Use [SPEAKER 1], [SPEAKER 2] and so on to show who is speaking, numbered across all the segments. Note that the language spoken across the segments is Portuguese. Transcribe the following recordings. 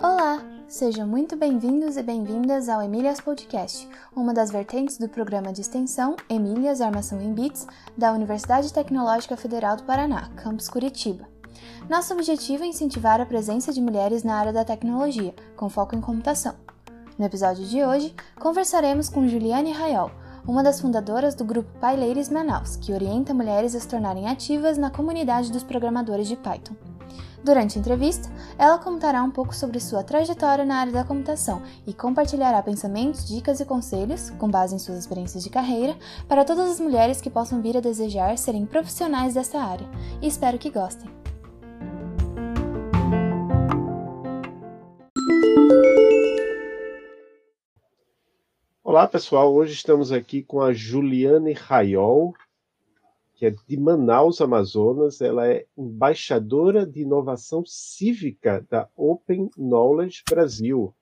[SPEAKER 1] Olá, sejam muito bem-vindos e bem-vindas ao Emílias Podcast, uma das vertentes do programa de extensão Emílias Armação em Bits da Universidade Tecnológica Federal do Paraná, campus Curitiba. Nosso objetivo é incentivar a presença de mulheres na área da tecnologia, com foco em computação. No episódio de hoje, conversaremos com Juliane Raiol, uma das fundadoras do grupo PyLadies Manaus, que orienta mulheres a se tornarem ativas na comunidade dos programadores de Python. Durante a entrevista, ela contará um pouco sobre sua trajetória na área da computação e compartilhará pensamentos, dicas e conselhos, com base em suas experiências de carreira, para todas as mulheres que possam vir a desejar serem profissionais dessa área. E espero que gostem!
[SPEAKER 2] Olá pessoal, hoje estamos aqui com a Juliane Raiol, que é de Manaus, Amazonas. Ela é embaixadora de inovação cívica da Open Knowledge Brasil.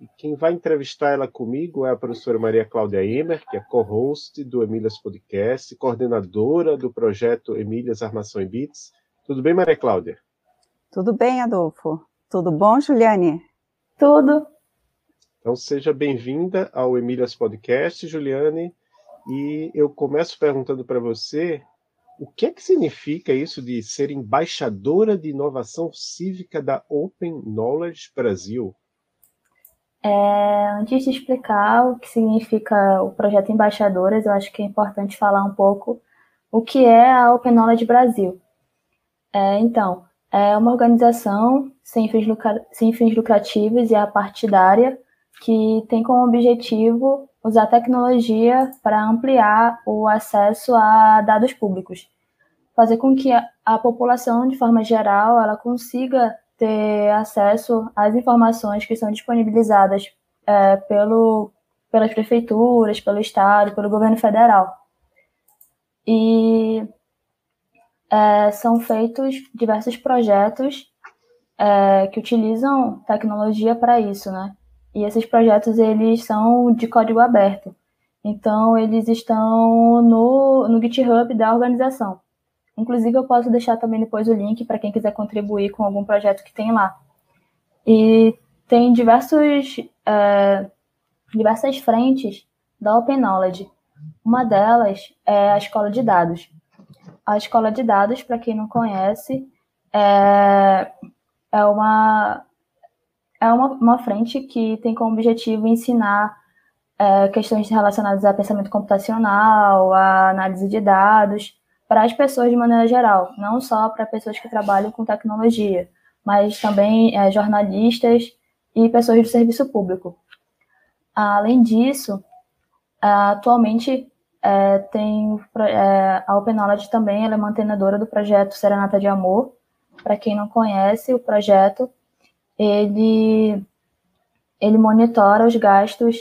[SPEAKER 2] E quem vai entrevistar ela comigo é a professora Maria Cláudia Emer, que é co-host do Emílias Podcast, coordenadora do projeto Emílias Armação em Bits. Tudo bem, Maria Cláudia?
[SPEAKER 3] Tudo bem, Adolfo. Tudo bom, Juliane?
[SPEAKER 4] Tudo.
[SPEAKER 2] Então, seja bem-vinda ao Emílias Podcast, Juliane. E eu começo perguntando para você o que é que significa isso de ser embaixadora de inovação cívica da Open Knowledge Brasil?
[SPEAKER 4] É, antes de explicar o que significa o projeto Embaixadoras, eu acho que é importante falar um pouco o que é a Open Knowledge Brasil. É, então, é uma organização sem fins, sem fins lucrativos e apartidária que tem como objetivo usar tecnologia para ampliar o acesso a dados públicos, fazer com que a, a população, de forma geral, ela consiga ter acesso às informações que são disponibilizadas é, pelo, pelas prefeituras, pelo Estado, pelo governo federal. E é, são feitos diversos projetos é, que utilizam tecnologia para isso, né? E esses projetos eles são de código aberto. Então eles estão no, no GitHub da organização. Inclusive eu posso deixar também depois o link para quem quiser contribuir com algum projeto que tem lá. E tem diversos é, diversas frentes da Open Knowledge. Uma delas é a escola de dados. A escola de dados, para quem não conhece, é, é uma é uma, uma frente que tem como objetivo ensinar é, questões relacionadas a pensamento computacional, a análise de dados, para as pessoas de maneira geral, não só para pessoas que trabalham com tecnologia, mas também é, jornalistas e pessoas do serviço público. Além disso, atualmente é, tem é, a Open Knowledge também, ela é mantenedora do projeto Serenata de Amor. Para quem não conhece, o projeto ele, ele monitora os gastos,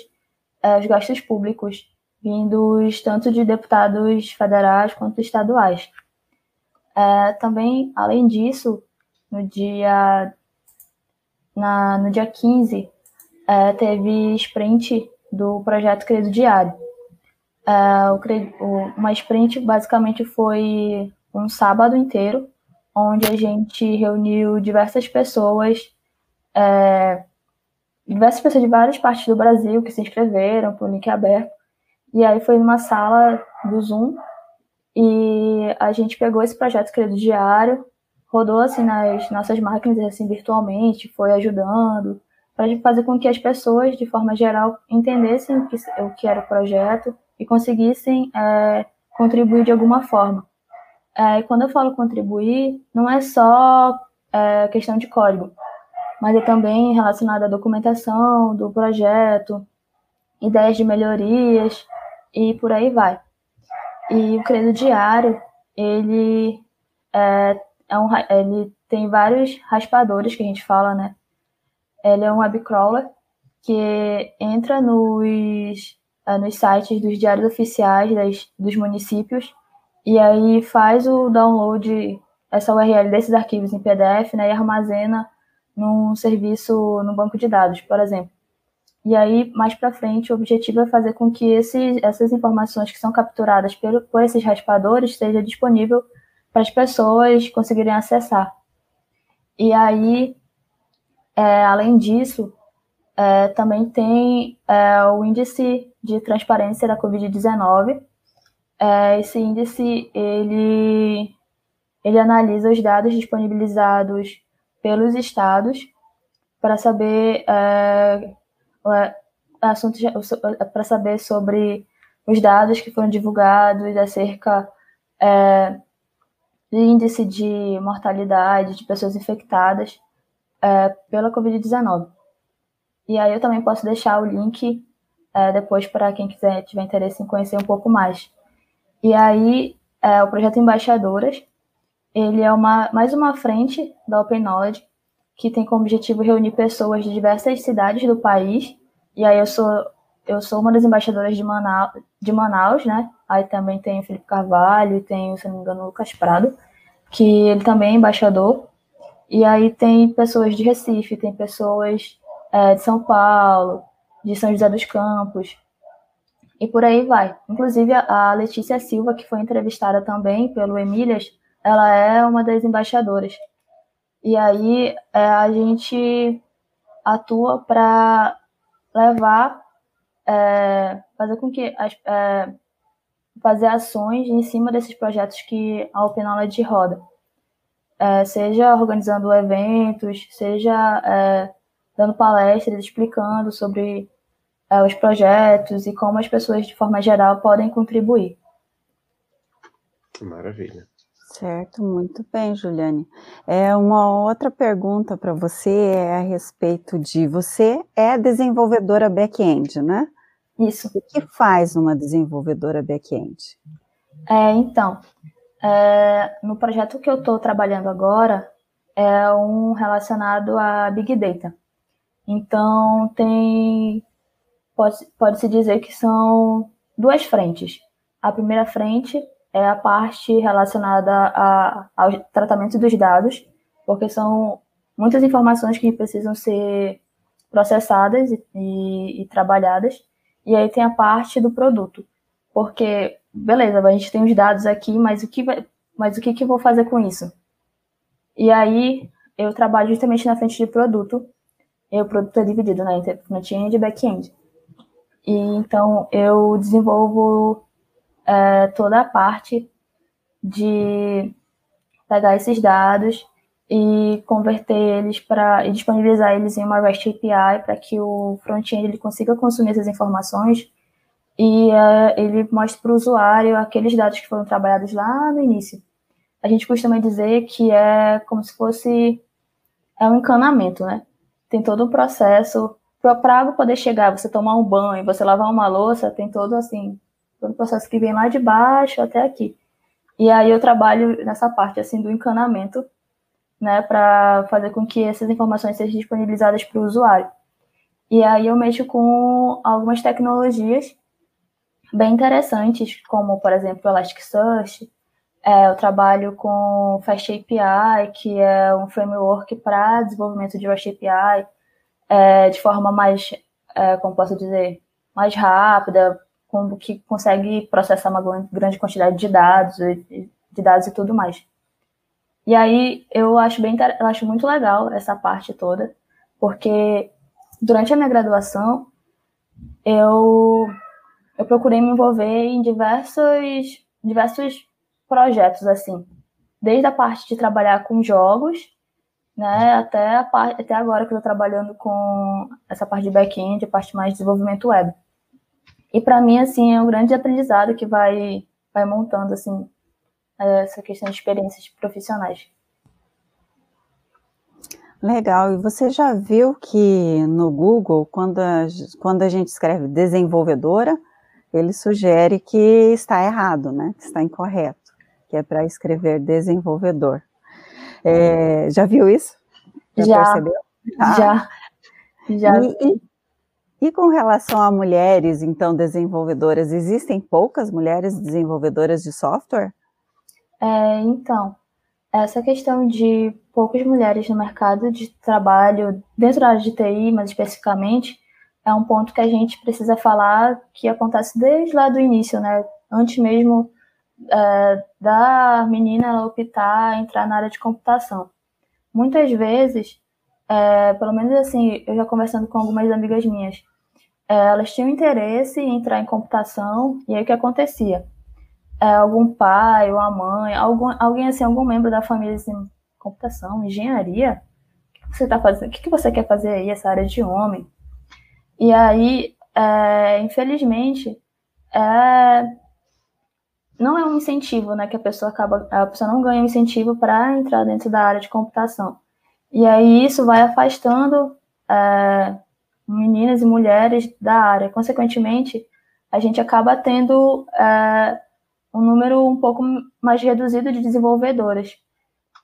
[SPEAKER 4] é, os gastos públicos vindos tanto de deputados federais quanto estaduais. É, também, além disso, no dia, na, no dia 15, é, teve sprint do projeto Credo Diário. É, o, uma sprint basicamente foi um sábado inteiro, onde a gente reuniu diversas pessoas é, diversas pessoas de várias partes do Brasil que se inscreveram para o link aberto. E aí foi numa sala do Zoom e a gente pegou esse projeto Credo Diário, rodou assim nas nossas máquinas assim virtualmente, foi ajudando para fazer com que as pessoas de forma geral entendessem o que, o que era o projeto e conseguissem é, contribuir de alguma forma. É, e quando eu falo contribuir, não é só é, questão de código, mas é também relacionado à documentação do projeto, ideias de melhorias e por aí vai. E o Credo Diário, ele, é, é um, ele tem vários raspadores que a gente fala, né? Ele é um webcrawler que entra nos, é, nos sites dos diários oficiais das, dos municípios e aí faz o download, essa URL desses arquivos em PDF, né? E armazena num serviço no banco de dados, por exemplo. E aí, mais para frente, o objetivo é fazer com que esse, essas informações que são capturadas por, por esses raspadores esteja disponível para as pessoas conseguirem acessar. E aí, é, além disso, é, também tem é, o índice de transparência da Covid-19. É, esse índice ele, ele analisa os dados disponibilizados pelos estados para saber é, assuntos para saber sobre os dados que foram divulgados acerca é, do índice de mortalidade de pessoas infectadas é, pela Covid-19. E aí eu também posso deixar o link é, depois para quem quiser tiver interesse em conhecer um pouco mais. E aí é, o projeto Embaixadoras, ele é uma mais uma frente da Open Knowledge que tem como objetivo reunir pessoas de diversas cidades do país. E aí eu sou eu sou uma das embaixadoras de Manaus, de Manaus, né? Aí também tem o Felipe Carvalho e tem, se não me engano, o Lucas Prado, que ele também é embaixador. E aí tem pessoas de Recife, tem pessoas é, de São Paulo, de São José dos Campos, e por aí vai. Inclusive, a Letícia Silva, que foi entrevistada também pelo Emílias, ela é uma das embaixadoras. E aí é, a gente atua para levar, é, fazer com que as, é, fazer ações em cima desses projetos que a Open Knowledge roda. É, seja organizando eventos, seja é, dando palestras, explicando sobre é, os projetos e como as pessoas, de forma geral, podem contribuir.
[SPEAKER 2] Maravilha.
[SPEAKER 3] Certo, muito bem, Juliane. É uma outra pergunta para você é a respeito de você é desenvolvedora back-end, né?
[SPEAKER 4] Isso.
[SPEAKER 3] O que faz uma desenvolvedora back-end?
[SPEAKER 4] É, então, é, no projeto que eu estou trabalhando agora é um relacionado a Big Data. Então, tem. Pode-se pode dizer que são duas frentes. A primeira frente é a parte relacionada a, ao tratamento dos dados, porque são muitas informações que precisam ser processadas e, e, e trabalhadas. E aí tem a parte do produto, porque beleza, a gente tem os dados aqui, mas o que vai, mas o que que eu vou fazer com isso? E aí eu trabalho justamente na frente de produto e o produto é dividido né, entre front-end e back-end. E então eu desenvolvo é, toda a parte de pegar esses dados e converter eles para e disponibilizar eles em uma REST API para que o front-end ele consiga consumir essas informações e uh, ele mostre para o usuário aqueles dados que foram trabalhados lá no início. A gente costuma dizer que é como se fosse é um encanamento, né? tem todo um processo para a água poder chegar, você tomar um banho, você lavar uma louça, tem todo assim, todo o processo que vem lá de baixo até aqui. E aí eu trabalho nessa parte assim do encanamento, né, para fazer com que essas informações sejam disponibilizadas para o usuário. E aí eu mexo com algumas tecnologias bem interessantes, como por exemplo Elasticsearch. É, eu trabalho com Fast API, que é um framework para desenvolvimento de REST API é, de forma mais, é, como posso dizer, mais rápida, como que consegue processar uma grande quantidade de dados, de dados e tudo mais. E aí eu acho bem, eu acho muito legal essa parte toda, porque durante a minha graduação eu eu procurei me envolver em diversos diversos projetos, assim. Desde a parte de trabalhar com jogos, né, até, a até agora que eu estou trabalhando com essa parte de back-end, a parte mais de desenvolvimento web. E para mim, assim, é um grande aprendizado que vai, vai montando, assim, essa questão de experiências profissionais.
[SPEAKER 3] Legal. E você já viu que no Google, quando a, quando a gente escreve desenvolvedora, ele sugere que está errado, né? Que está incorreto que é para escrever desenvolvedor. É, já viu isso?
[SPEAKER 4] Já, já percebeu? Ah. Já. já.
[SPEAKER 3] E, e, e, com relação a mulheres, então, desenvolvedoras, existem poucas mulheres desenvolvedoras de software?
[SPEAKER 4] É, então, essa questão de poucas mulheres no mercado de trabalho, dentro da área de TI, mais especificamente, é um ponto que a gente precisa falar que acontece desde lá do início, né? Antes mesmo é, da menina optar entrar na área de computação. Muitas vezes, é, pelo menos assim, eu já conversando com algumas amigas minhas, elas tinham interesse em entrar em computação, e aí o que acontecia? É, algum pai ou a mãe, algum, alguém assim, algum membro da família assim, computação, engenharia, o que você tá fazendo? O que, que você quer fazer aí, essa área de homem? E aí, é, infelizmente, é, não é um incentivo, né, que a pessoa acaba, a pessoa não ganha um incentivo para entrar dentro da área de computação. E aí isso vai afastando é, meninas e mulheres da área. Consequentemente, a gente acaba tendo é, um número um pouco mais reduzido de desenvolvedoras.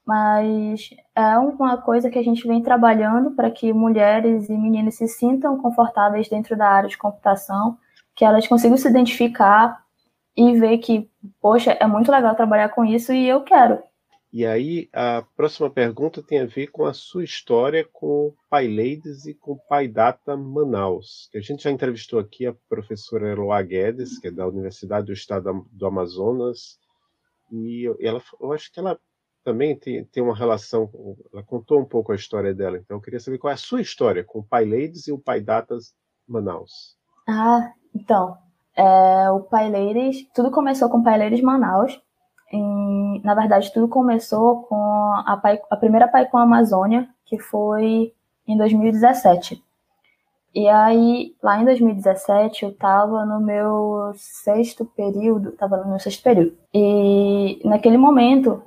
[SPEAKER 4] Mas é uma coisa que a gente vem trabalhando para que mulheres e meninas se sintam confortáveis dentro da área de computação, que elas consigam se identificar e ver que, poxa, é muito legal trabalhar com isso e eu quero.
[SPEAKER 2] E aí, a próxima pergunta tem a ver com a sua história com o PyLadies e com o PyData Manaus. A gente já entrevistou aqui a professora Eloá Guedes, que é da Universidade do Estado do Amazonas, e ela, eu acho que ela também tem, tem uma relação, ela contou um pouco a história dela, então eu queria saber qual é a sua história com o PyLadies e o PyData Manaus.
[SPEAKER 4] Ah, então, é, o PyLadies, tudo começou com o PyLadies Manaus, em, na verdade, tudo começou com a, Pai, a primeira PyCon Amazônia, que foi em 2017. E aí, lá em 2017, eu estava no meu sexto período, estava no meu sexto período. E naquele momento,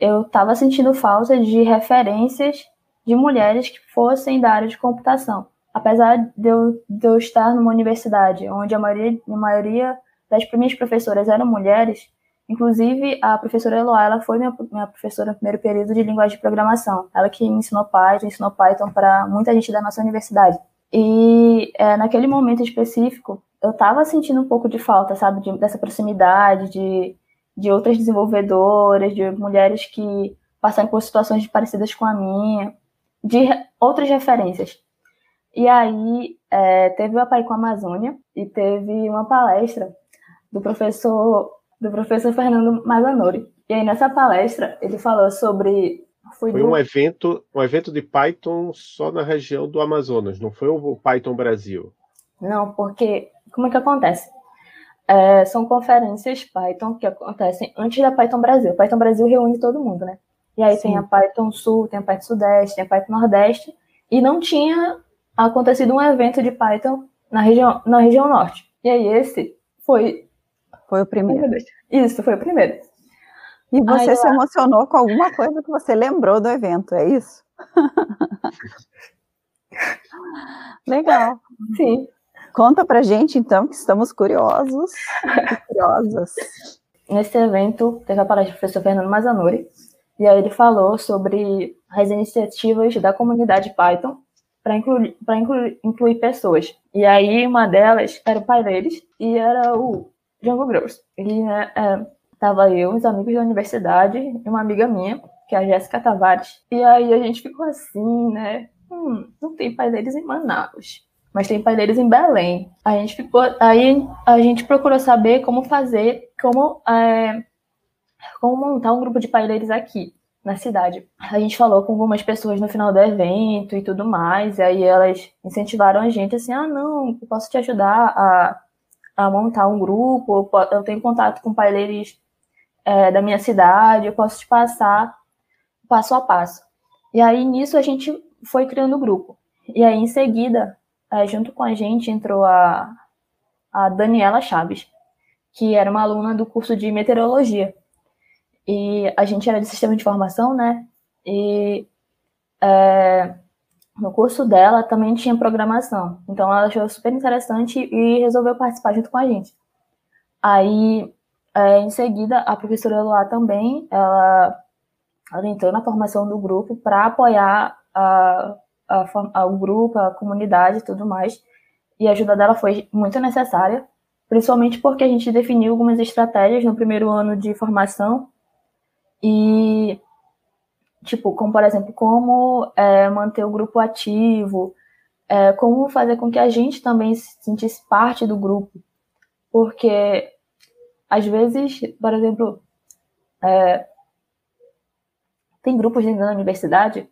[SPEAKER 4] eu estava sentindo falta de referências de mulheres que fossem da área de computação. Apesar de eu, de eu estar numa universidade onde a maioria, a maioria das minhas professoras eram mulheres, Inclusive, a professora Eloá, ela foi minha, minha professora no primeiro período de linguagem de programação. Ela que me ensinou Python, ensinou Python para muita gente da nossa universidade. E é, naquele momento específico, eu estava sentindo um pouco de falta, sabe, de, dessa proximidade, de, de outras desenvolvedoras, de mulheres que passaram por situações parecidas com a minha, de outras referências. E aí, é, teve o Apai com a Amazônia e teve uma palestra do professor do professor Fernando Mazanori. E aí nessa palestra ele falou sobre
[SPEAKER 2] foi, foi do... um evento, um evento de Python só na região do Amazonas, não foi o Python Brasil.
[SPEAKER 4] Não, porque como é que acontece? É, são conferências Python que acontecem antes da Python Brasil. Python Brasil reúne todo mundo, né? E aí Sim. tem a Python Sul, tem a Python Sudeste, tem a Python Nordeste, e não tinha acontecido um evento de Python na região, na região Norte. E aí esse foi
[SPEAKER 3] foi o primeiro.
[SPEAKER 4] Isso, foi o primeiro.
[SPEAKER 3] E você Ai, se emocionou com alguma coisa que você lembrou do evento, é isso? Legal.
[SPEAKER 4] Sim.
[SPEAKER 3] Conta pra gente, então, que estamos curiosos curiosas.
[SPEAKER 4] Nesse evento, teve a palestra do professor Fernando Mazanuri, e aí ele falou sobre as iniciativas da comunidade Python para incluir, incluir, incluir pessoas. E aí, uma delas era o pai deles, e era o Django Gross. E né, é, tava eu, uns amigos da universidade e uma amiga minha, que é a Jéssica Tavares. E aí a gente ficou assim, né? Hum, não tem pai deles em Manaus, mas tem pai deles em Belém. A gente ficou, aí a gente procurou saber como fazer, como, é, como montar um grupo de pai deles aqui na cidade. A gente falou com algumas pessoas no final do evento e tudo mais, e aí elas incentivaram a gente assim, ah, não, eu posso te ajudar a a montar um grupo, eu tenho contato com paileiros é, da minha cidade, eu posso te passar passo a passo. E aí, nisso, a gente foi criando o grupo. E aí, em seguida, é, junto com a gente, entrou a, a Daniela Chaves, que era uma aluna do curso de meteorologia. E a gente era de sistema de informação, né? E é, no curso dela também tinha programação. Então ela achou super interessante e resolveu participar junto com a gente. Aí, é, em seguida, a professora Eloá também, ela, ela entrou na formação do grupo para apoiar a, a, a, o grupo, a comunidade e tudo mais. E a ajuda dela foi muito necessária, principalmente porque a gente definiu algumas estratégias no primeiro ano de formação e Tipo, como por exemplo, como é, manter o grupo ativo, é, como fazer com que a gente também se sentisse parte do grupo. Porque às vezes, por exemplo, é, tem grupos dentro da universidade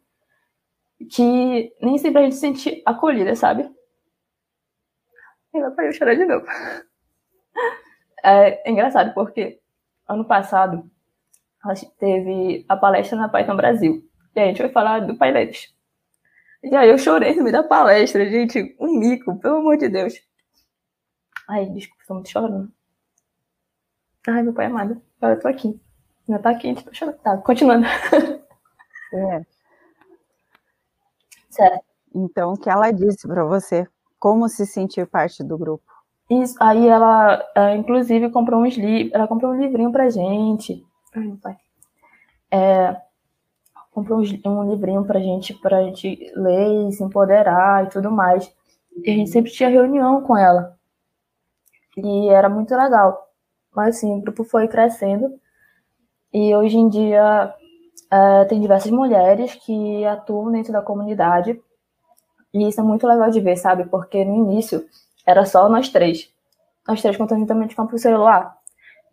[SPEAKER 4] que nem sempre a gente se sente acolhida, sabe? Meu pai, eu chorar de novo. É, é engraçado porque ano passado teve a palestra na Python Brasil. E a gente vai falar do PyLabs. E aí eu chorei no meio da palestra, gente. Um mico, pelo amor de Deus. Ai, desculpa, tô muito chorando. Ai, meu pai amado. Agora eu tô aqui. Ainda tá quente, tô chorando. Tá, continuando.
[SPEAKER 3] É.
[SPEAKER 4] Certo.
[SPEAKER 3] Então, o que ela disse para você? Como se sentir parte do grupo?
[SPEAKER 4] Isso, aí ela, ela inclusive, comprou uns livros. Ela comprou um livrinho pra gente. É, comprou um livrinho pra gente, pra gente ler e se empoderar e tudo mais. E a gente sempre tinha reunião com ela. E era muito legal. Mas assim, o grupo foi crescendo. E hoje em dia é, tem diversas mulheres que atuam dentro da comunidade. E isso é muito legal de ver, sabe? Porque no início era só nós três. Nós três conjuntamente com o celular.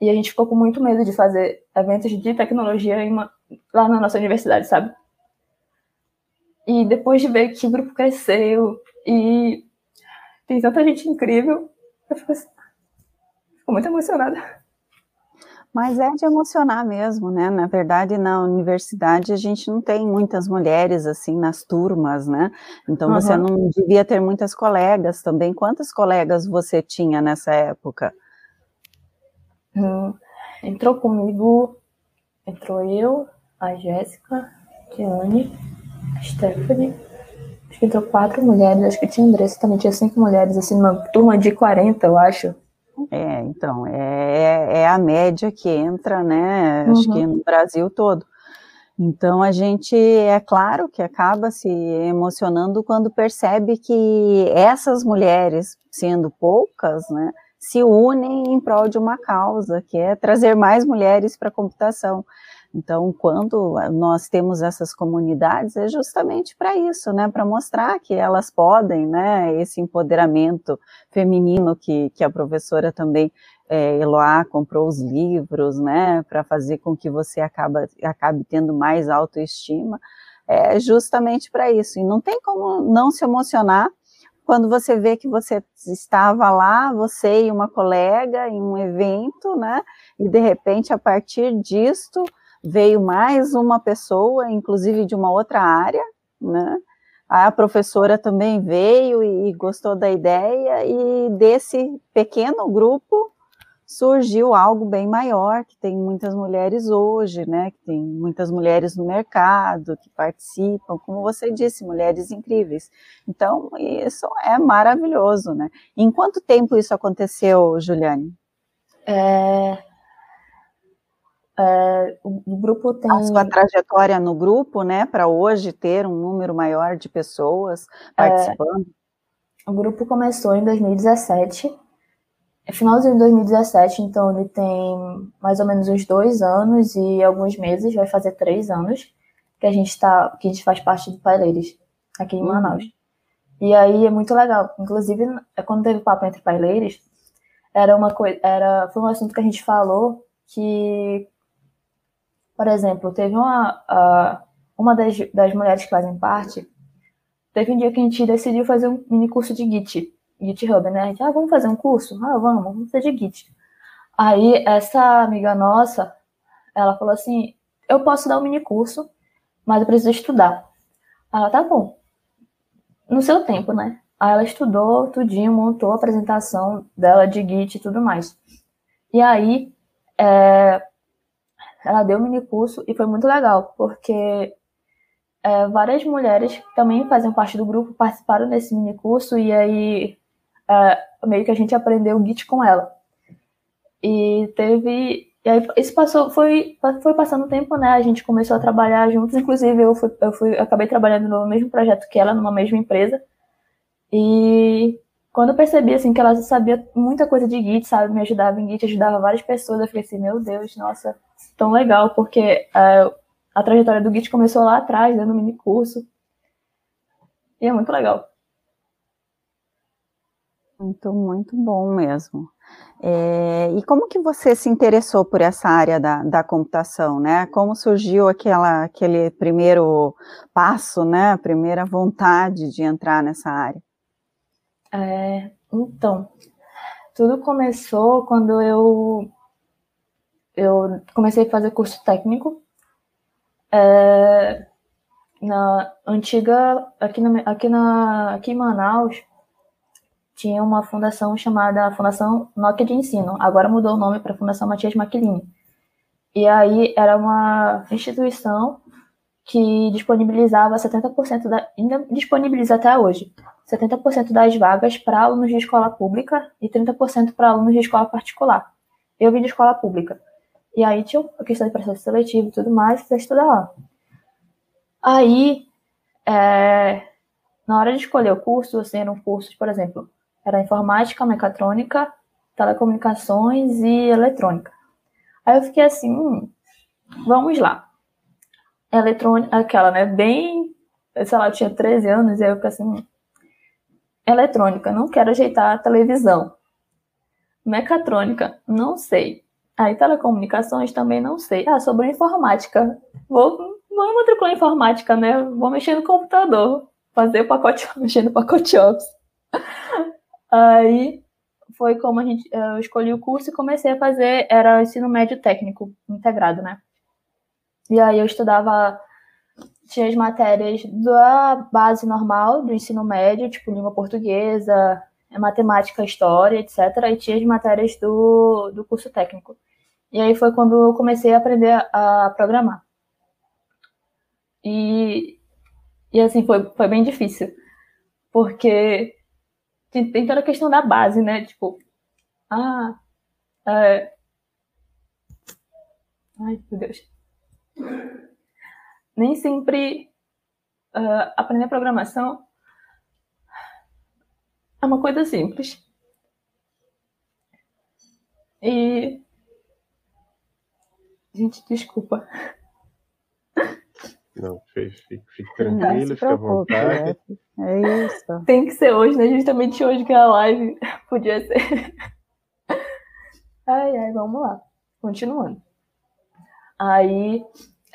[SPEAKER 4] E a gente ficou com muito medo de fazer eventos de tecnologia uma, lá na nossa universidade, sabe? E depois de ver que o grupo cresceu e tem tanta gente incrível, eu fico, assim, fico muito emocionada.
[SPEAKER 3] Mas é de emocionar mesmo, né? Na verdade, na universidade a gente não tem muitas mulheres assim nas turmas, né? Então uhum. você não devia ter muitas colegas também. Quantas colegas você tinha nessa época?
[SPEAKER 4] Hum, entrou comigo, entrou eu, a Jéssica, a Diane, a Stephanie. Acho que entrou quatro mulheres, acho que tinha Andressa também, tinha cinco mulheres, assim, numa turma de 40, eu acho.
[SPEAKER 3] É, então, é, é a média que entra, né? Acho que uhum. no Brasil todo. Então a gente é claro que acaba se emocionando quando percebe que essas mulheres, sendo poucas, né, se unem em prol de uma causa, que é trazer mais mulheres para a computação. Então, quando nós temos essas comunidades, é justamente para isso, né, para mostrar que elas podem, né, esse empoderamento feminino que, que a professora também, é, Eloá, comprou os livros, né, para fazer com que você acaba, acabe tendo mais autoestima, é justamente para isso. E não tem como não se emocionar quando você vê que você estava lá, você e uma colega em um evento, né, e de repente, a partir disto, veio mais uma pessoa, inclusive de uma outra área, né? A professora também veio e gostou da ideia, e desse pequeno grupo surgiu algo bem maior, que tem muitas mulheres hoje, né? Que tem muitas mulheres no mercado que participam, como você disse, mulheres incríveis. Então, isso é maravilhoso, né? Em quanto tempo isso aconteceu, Juliane?
[SPEAKER 4] É, é, o grupo tem.
[SPEAKER 3] A sua trajetória no grupo, né, para hoje ter um número maior de pessoas participando?
[SPEAKER 4] É, o grupo começou em 2017, é finalzinho de 2017, então ele tem mais ou menos uns dois anos e alguns meses, vai fazer três anos, que a gente tá, que a gente faz parte do Paileiros, aqui em uhum. Manaus. E aí é muito legal. Inclusive, quando teve o papo entre Paileiros, era uma coisa, era, foi um assunto que a gente falou que por exemplo, teve uma, uma das, das mulheres que fazem parte, teve um dia que a gente decidiu fazer um mini curso de Git, GitHub, né? Ah, vamos fazer um curso? Ah, vamos, vamos fazer de Git. Aí, essa amiga nossa, ela falou assim, eu posso dar um mini curso, mas eu preciso estudar. Ela, tá bom. No seu tempo, né? Aí ela estudou tudinho, montou a apresentação dela de Git e tudo mais. E aí, é, ela deu um mini curso e foi muito legal, porque é, várias mulheres que também faziam parte do grupo participaram desse mini curso e aí é, meio que a gente aprendeu Git com ela. E teve. E aí isso passou, foi, foi passando o tempo, né? A gente começou a trabalhar juntos, inclusive eu fui, eu fui, eu acabei trabalhando no mesmo projeto que ela, numa mesma empresa. E quando eu percebi assim que ela sabia muita coisa de Git, sabe, me ajudava em Git, ajudava várias pessoas, eu falei assim, meu Deus, nossa, tão legal, porque uh, a trajetória do Git começou lá atrás, dando mini curso. E é muito legal.
[SPEAKER 3] Muito, muito bom mesmo. É, e como que você se interessou por essa área da, da computação, né? Como surgiu aquela, aquele primeiro passo, né? A primeira vontade de entrar nessa área?
[SPEAKER 4] É, então, tudo começou quando eu eu comecei a fazer curso técnico é, na antiga aqui na, aqui na aqui em Manaus tinha uma fundação chamada Fundação Nokia de Ensino. Agora mudou o nome para Fundação Matias Maquilini. E aí era uma instituição que disponibilizava 70% da ainda disponibiliza até hoje 70% das vagas para alunos de escola pública e 30% para alunos de escola particular. Eu vim de escola pública. E aí tinha a questão de processo seletivo e tudo mais, para estudar lá. Aí, é, na hora de escolher o curso, assim, eram cursos, por exemplo, era informática, mecatrônica, telecomunicações e eletrônica. Aí eu fiquei assim, hum, vamos lá. Eletrônica, aquela, né, bem, sei lá, eu tinha 13 anos, e aí eu fiquei assim, hum, eletrônica, não quero ajeitar a televisão. Mecatrônica, não sei. Aí telecomunicações também não sei. Ah, sobre informática. Vou, vou matricular informática, né? Vou mexer no computador, fazer o pacote, mexer no pacote Office. Aí foi como a gente, eu escolhi o curso e comecei a fazer, era ensino médio técnico integrado, né? E aí eu estudava, tinha as matérias da base normal do ensino médio, tipo língua portuguesa, matemática, história, etc. E tinha as matérias do, do curso técnico. E aí foi quando eu comecei a aprender a programar. E, e assim, foi, foi bem difícil. Porque tem, tem toda a questão da base, né? Tipo, ah, é... ai, meu Deus. Nem sempre uh, aprender programação é uma coisa simples. E. Gente, desculpa.
[SPEAKER 2] Não, fique, fique tranquilo, fique à vontade.
[SPEAKER 3] É, é isso.
[SPEAKER 4] Tem que ser hoje, né? Justamente hoje que a live podia ser. Ai, ai, vamos lá. Continuando. Aí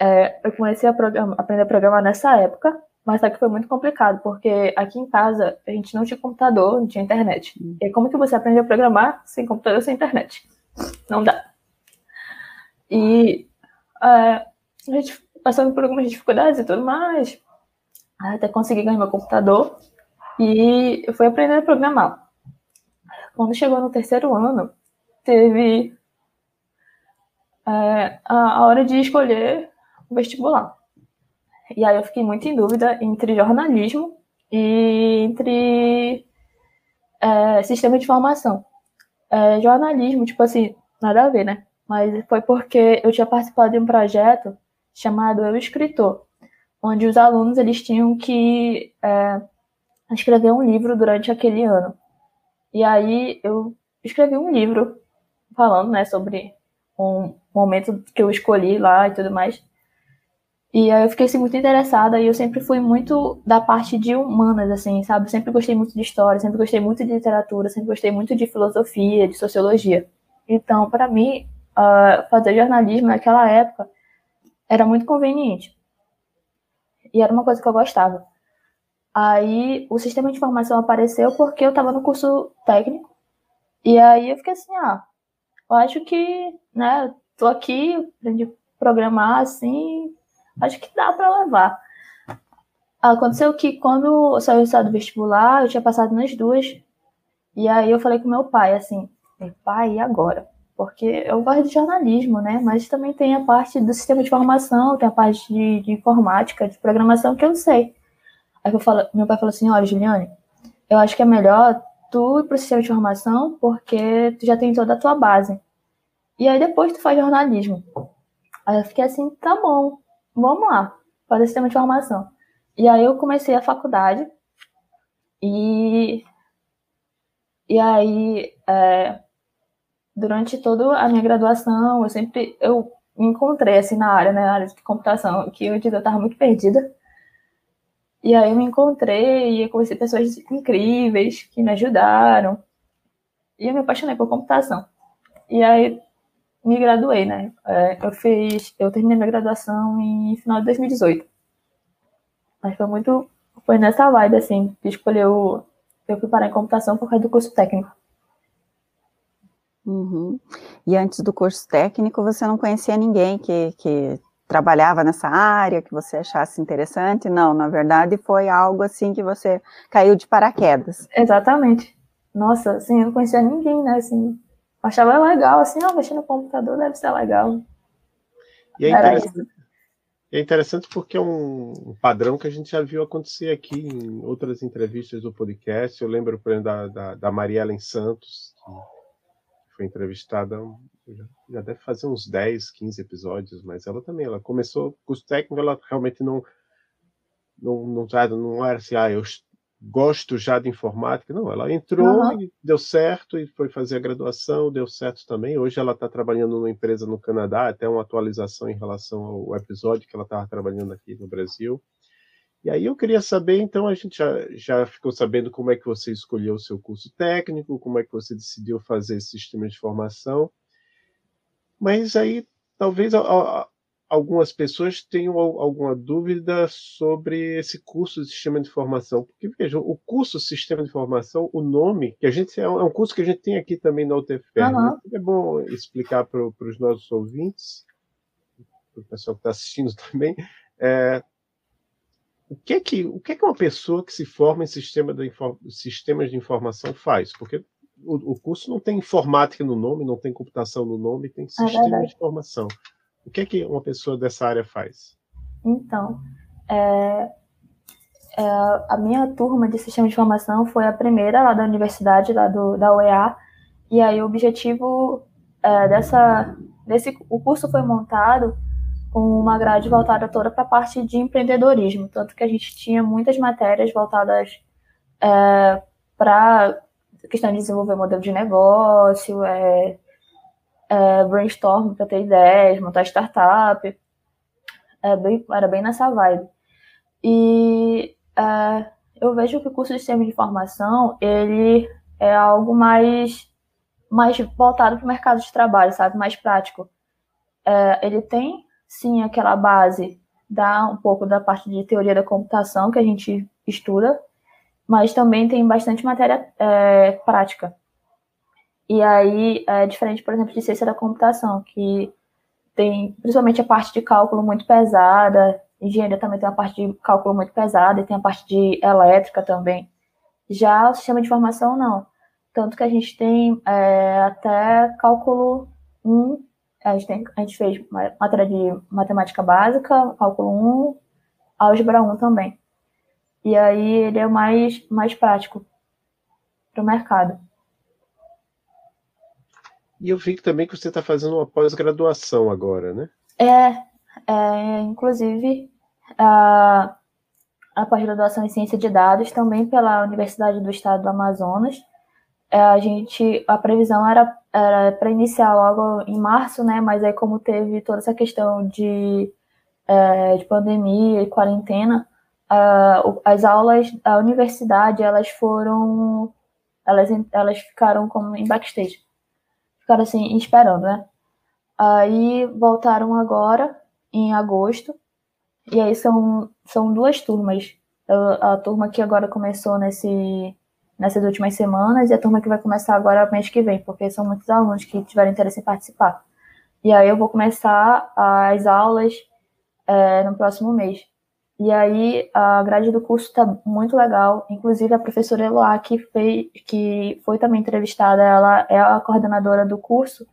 [SPEAKER 4] é, eu comecei a aprender a programar nessa época, mas só que foi muito complicado, porque aqui em casa a gente não tinha computador, não tinha internet. E como que você aprende a programar sem computador, sem internet? Não dá. E é, a gente passando por algumas dificuldades e tudo mais, até conseguir ganhar meu computador e eu fui aprender a programar. Quando chegou no terceiro ano, teve é, a, a hora de escolher o vestibular. E aí eu fiquei muito em dúvida entre jornalismo e entre é, sistema de informação. É, jornalismo, tipo assim, nada a ver, né? Mas foi porque eu tinha participado de um projeto chamado Eu Escritor, onde os alunos eles tinham que é, escrever um livro durante aquele ano. E aí eu escrevi um livro falando né, sobre um momento que eu escolhi lá e tudo mais. E aí eu fiquei assim, muito interessada e eu sempre fui muito da parte de humanas, assim, sabe? Sempre gostei muito de história, sempre gostei muito de literatura, sempre gostei muito de filosofia, de sociologia. Então, para mim, uh, fazer jornalismo naquela época era muito conveniente. E era uma coisa que eu gostava. Aí o sistema de informação apareceu porque eu estava no curso técnico. E aí eu fiquei assim, ah, eu acho que, né, tô aqui, aprendi a programar assim, acho que dá para levar. Aconteceu que quando saiu o resultado do vestibular, eu tinha passado nas duas. E aí eu falei com meu pai, assim, pai, e agora? Porque eu gosto de jornalismo, né? Mas também tem a parte do sistema de formação, tem a parte de, de informática, de programação que eu sei. Aí eu falo, meu pai falou assim, olha, Juliane, eu acho que é melhor tu ir pro sistema de formação, porque tu já tem toda a tua base. E aí depois tu faz jornalismo. Aí eu fiquei assim, tá bom, vamos lá, fazer sistema de formação. E aí eu comecei a faculdade e e aí é, durante toda a minha graduação, eu sempre eu me encontrei assim na área, né, na área de computação, que eu estava muito perdida. E aí eu me encontrei e conheci pessoas incríveis que me ajudaram. E eu me apaixonei por computação. e aí me graduei, né? É, eu fiz, eu terminei minha graduação em final de 2018. Mas foi muito, foi nessa vibe, assim, que escolheu, eu fui parar em computação por causa do curso técnico.
[SPEAKER 3] Uhum. E antes do curso técnico, você não conhecia ninguém que, que trabalhava nessa área, que você achasse interessante? Não, na verdade foi algo assim que você caiu de paraquedas.
[SPEAKER 4] Exatamente. Nossa, assim, eu não conhecia ninguém, né? Assim, achava legal, assim, ó, mexer no computador deve ser legal.
[SPEAKER 2] E é interessante, é interessante porque é um padrão que a gente já viu acontecer aqui em outras entrevistas do podcast. Eu lembro, por exemplo, da, da, da Santos, que foi entrevistada já deve fazer uns 10, 15 episódios, mas ela também, ela começou curso técnico, ela realmente não não, não, não era assim, ah, eu gosto já de informática. Não, ela entrou uhum. e deu certo e foi fazer a graduação, deu certo também. Hoje ela está trabalhando numa empresa no Canadá, até uma atualização em relação ao episódio que ela estava trabalhando aqui no Brasil. E aí eu queria saber, então a gente já, já ficou sabendo como é que você escolheu o seu curso técnico, como é que você decidiu fazer esse sistema de formação. Mas aí talvez algumas pessoas tenham alguma dúvida sobre esse curso de sistema de informação. Porque, veja, o curso Sistema de Informação, o nome, que a gente é um é curso que a gente tem aqui também na UTFPR. Uhum. Né? É bom explicar para os nossos ouvintes, para o pessoal que está assistindo também, é, o que é que o que é que uma pessoa que se forma em sistema de, sistemas de informação faz? Porque o, o, curso não tem informática no nome, não tem computação no nome, tem é sistema é de informação. O que é que uma pessoa dessa área faz?
[SPEAKER 4] Então, é, é, a minha turma de sistema de informação foi a primeira lá da universidade, lá do, da UEA, e aí o objetivo é, dessa, desse, o curso foi montado com uma grade voltada toda para a parte de empreendedorismo, tanto que a gente tinha muitas matérias voltadas é, para questão de desenvolver modelo de negócio, é, é, brainstorm para ter ideias, montar startup. É bem, era bem nessa vibe. E é, eu vejo que o curso de sistema de informação, ele é algo mais, mais voltado para o mercado de trabalho, sabe? Mais prático. É, ele tem, sim, aquela base, dá um pouco da parte de teoria da computação que a gente estuda, mas também tem bastante matéria é, prática. E aí é diferente, por exemplo, de ciência da computação, que tem principalmente a parte de cálculo muito pesada, engenharia também tem a parte de cálculo muito pesada e tem a parte de elétrica também. Já o sistema de informação, não. Tanto que a gente tem é, até cálculo 1, a gente, tem, a gente fez matéria de matemática básica, cálculo 1, álgebra 1 também. E aí ele é mais, mais prático para o mercado.
[SPEAKER 2] E eu vi também que você está fazendo uma pós-graduação agora, né?
[SPEAKER 4] É, é inclusive a, a pós-graduação em ciência de dados também pela Universidade do Estado do Amazonas. É, a gente, a previsão era, era para iniciar logo em março, né? Mas aí como teve toda essa questão de, é, de pandemia e quarentena, uh, as aulas da universidade elas foram elas elas ficaram como em backstage ficaram assim, esperando, né? Aí voltaram agora, em agosto, e aí são, são duas turmas. A, a turma que agora começou nesse, nessas últimas semanas e a turma que vai começar agora mês que vem, porque são muitos alunos que tiveram interesse em participar. E aí eu vou começar as aulas é, no próximo mês. E aí a grade do curso está muito legal. Inclusive a professora Eloá, que, fez, que foi também entrevistada, ela é a coordenadora do curso.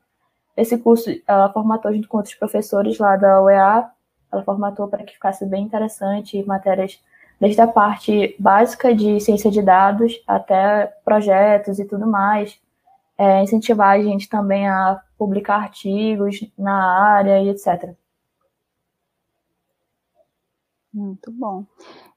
[SPEAKER 4] Esse curso ela formatou junto com outros professores lá da UEA. Ela formatou para que ficasse bem interessante, matérias desde a parte básica de ciência de dados até projetos e tudo mais. É, incentivar a gente também a publicar artigos na área e etc.
[SPEAKER 3] Muito bom.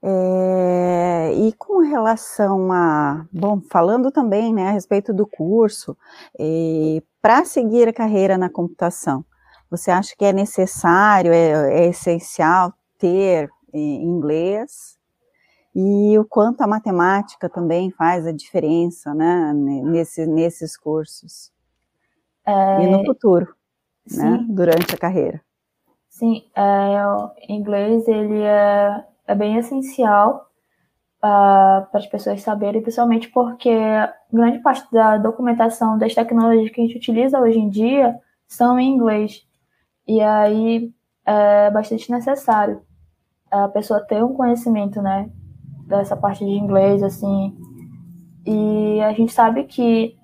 [SPEAKER 3] É, e com relação a, bom, falando também, né, a respeito do curso, é, para seguir a carreira na computação, você acha que é necessário, é, é essencial ter é, inglês? E o quanto a matemática também faz a diferença, né, nesse, nesses cursos? É... E no futuro, né? Durante a carreira.
[SPEAKER 4] Sim, é, o inglês ele é, é bem essencial uh, para as pessoas saberem, principalmente porque grande parte da documentação das tecnologias que a gente utiliza hoje em dia são em inglês. E aí é bastante necessário a pessoa ter um conhecimento, né, dessa parte de inglês, assim. E a gente sabe que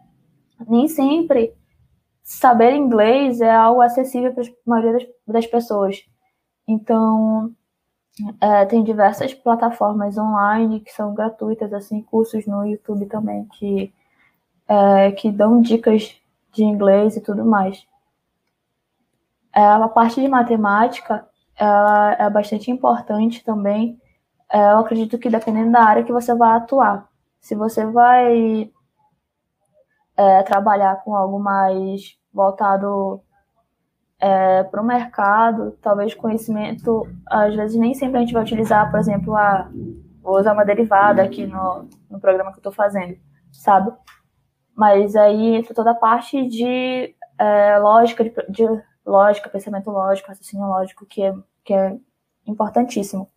[SPEAKER 4] nem sempre saber inglês é algo acessível para a maioria das, das pessoas. Então, é, tem diversas plataformas online que são gratuitas, assim, cursos no YouTube também que, é, que dão dicas de inglês e tudo mais. É, a parte de matemática ela é bastante importante também. É, eu acredito que dependendo da área que você vai atuar. Se você vai é, trabalhar com algo mais voltado é, para o mercado, talvez conhecimento, às vezes nem sempre a gente vai utilizar, por exemplo, a, vou usar uma derivada aqui no, no programa que eu estou fazendo, sabe? Mas aí entra toda a parte de é, lógica, de, de, lógica, pensamento lógico, raciocínio lógico, que é, que é importantíssimo.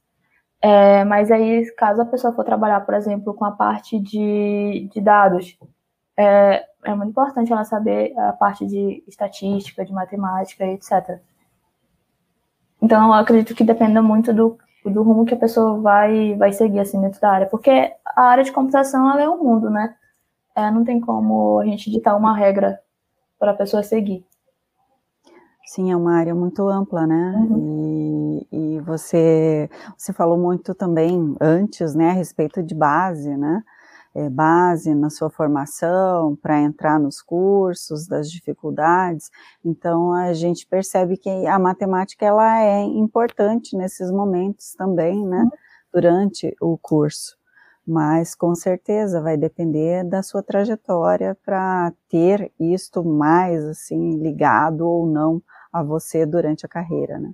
[SPEAKER 4] É, mas aí, caso a pessoa for trabalhar, por exemplo, com a parte de, de dados, é, é muito importante ela saber a parte de estatística, de matemática, etc. Então, eu acredito que dependa muito do, do rumo que a pessoa vai, vai seguir assim, dentro da área. Porque a área de computação ela é um mundo, né? É, não tem como a gente ditar uma regra para a pessoa seguir.
[SPEAKER 3] Sim, é uma área muito ampla, né? Uhum. E, e você, você falou muito também antes, né, a respeito de base, né? é, base na sua formação para entrar nos cursos, das dificuldades. Então a gente percebe que a matemática ela é importante nesses momentos também, né? Uhum. Durante o curso. Mas com certeza vai depender da sua trajetória para ter isto mais assim ligado ou não a você durante a carreira, né?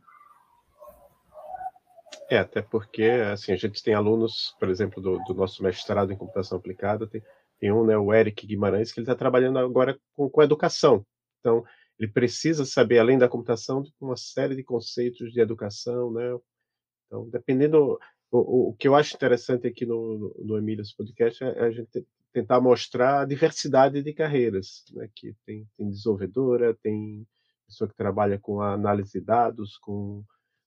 [SPEAKER 2] É, até porque assim, a gente tem alunos, por exemplo, do, do nosso mestrado em computação aplicada, tem, tem um, né, o Eric Guimarães, que ele está trabalhando agora com, com educação. Então, ele precisa saber, além da computação, uma série de conceitos de educação, né? Então, dependendo... O, o que eu acho interessante aqui no, no, no Podcast é a gente tentar mostrar a diversidade de carreiras, né? Que tem, tem desenvolvedora, tem pessoa que trabalha com análise de dados, com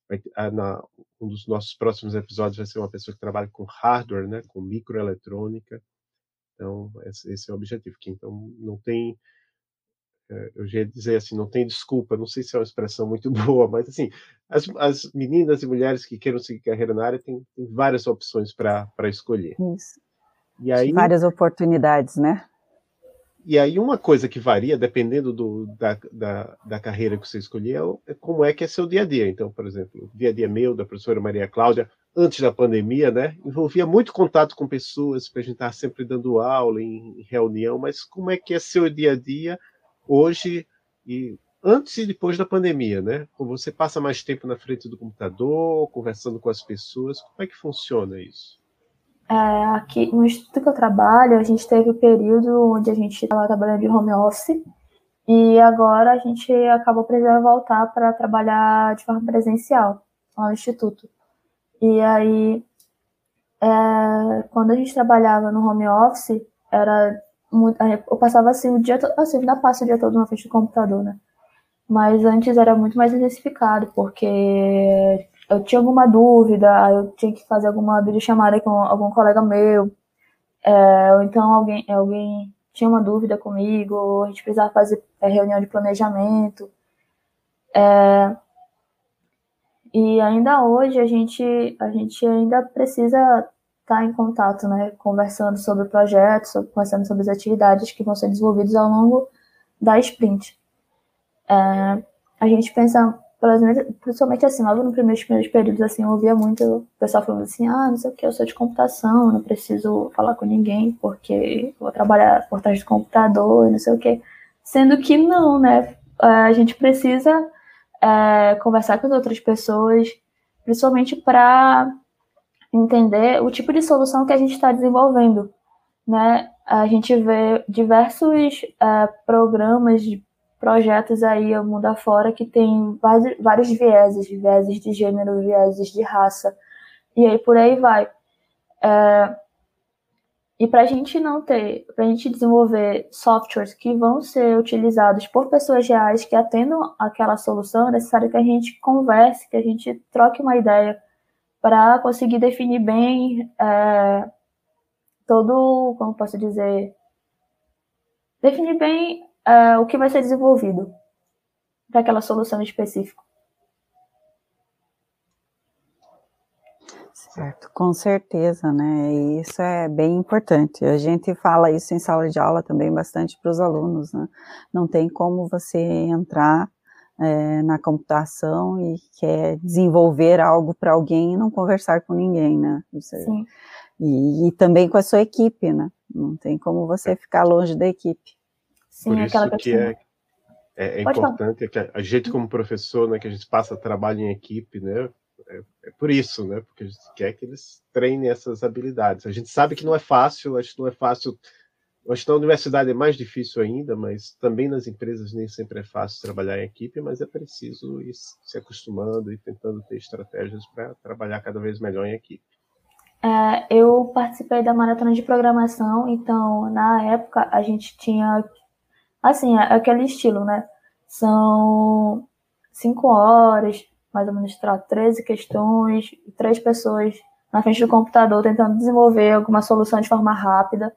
[SPEAKER 2] vai, na, um dos nossos próximos episódios vai ser uma pessoa que trabalha com hardware, né, com microeletrônica. Então, esse, esse é o objetivo. Que, então, não tem, é, eu já ia dizer assim, não tem desculpa, não sei se é uma expressão muito boa, mas assim, as, as meninas e mulheres que queiram seguir carreira na área têm, têm várias opções para escolher.
[SPEAKER 3] Isso. E aí, várias oportunidades, né?
[SPEAKER 2] E aí uma coisa que varia, dependendo do, da, da, da, carreira que você escolher, é, como é que é seu dia a dia. Então, por exemplo, o dia a dia meu, da professora Maria Cláudia, antes da pandemia, né, envolvia muito contato com pessoas, porque a gente estava sempre dando aula, em, em reunião, mas como é que é seu dia a dia hoje e antes e depois da pandemia, né? Como você passa mais tempo na frente do computador, conversando com as pessoas, como é que funciona isso?
[SPEAKER 4] É, aqui no instituto que eu trabalho, a gente teve o um período onde a gente estava trabalhando de home office e agora a gente acabou precisando voltar para trabalhar de forma presencial no instituto. E aí, é, quando a gente trabalhava no home office, era muito, eu passava assim o dia todo, assim, ainda passo o dia todo na frente do computador, né? Mas antes era muito mais intensificado, porque eu tinha alguma dúvida, eu tinha que fazer alguma videochamada com algum colega meu, é, ou então alguém, alguém tinha uma dúvida comigo, a gente precisava fazer é, reunião de planejamento. É, e ainda hoje a gente, a gente ainda precisa estar em contato, né, conversando sobre o projeto, conversando sobre as atividades que vão ser desenvolvidas ao longo da sprint. É, a gente pensa principalmente assim, logo nos primeiros, primeiros períodos, assim, eu ouvia muito o pessoal falando assim, ah, não sei o que, eu sou de computação, não preciso falar com ninguém, porque vou trabalhar por trás do computador, não sei o que. Sendo que não, né? A gente precisa é, conversar com as outras pessoas, principalmente para entender o tipo de solução que a gente está desenvolvendo, né? A gente vê diversos é, programas de projetos aí ao mundo afora que tem vários, vieses, vieses de gênero, vieses de raça, e aí por aí vai. É, e para a gente não ter, para a gente desenvolver softwares que vão ser utilizados por pessoas reais que atendam aquela solução, é necessário que a gente converse, que a gente troque uma ideia para conseguir definir bem é, todo, como posso dizer, definir bem é, o que vai ser desenvolvido para aquela solução específica.
[SPEAKER 3] Certo, com certeza, né? E isso é bem importante. A gente fala isso em sala de aula também bastante para os alunos, né? Não tem como você entrar é, na computação e quer desenvolver algo para alguém e não conversar com ninguém, né? Você, Sim. E, e, também com a sua equipe, né? Não tem como você é. ficar longe da equipe.
[SPEAKER 2] Sim, Por isso que é, é, é importante que a gente como professor, né, que a gente passa trabalho em equipe, né? É, é, por isso, né? Porque a gente quer que eles treinem essas habilidades. A gente sabe que não é fácil, acho que não é fácil. Acho que na universidade é mais difícil ainda, mas também nas empresas nem sempre é fácil trabalhar em equipe, mas é preciso ir se acostumando e tentando ter estratégias para trabalhar cada vez melhor em equipe.
[SPEAKER 4] É, eu participei da maratona de programação, então na época a gente tinha assim, aquele estilo, né? São cinco horas, mais ou menos para 13 questões, três pessoas na frente do computador tentando desenvolver alguma solução de forma rápida.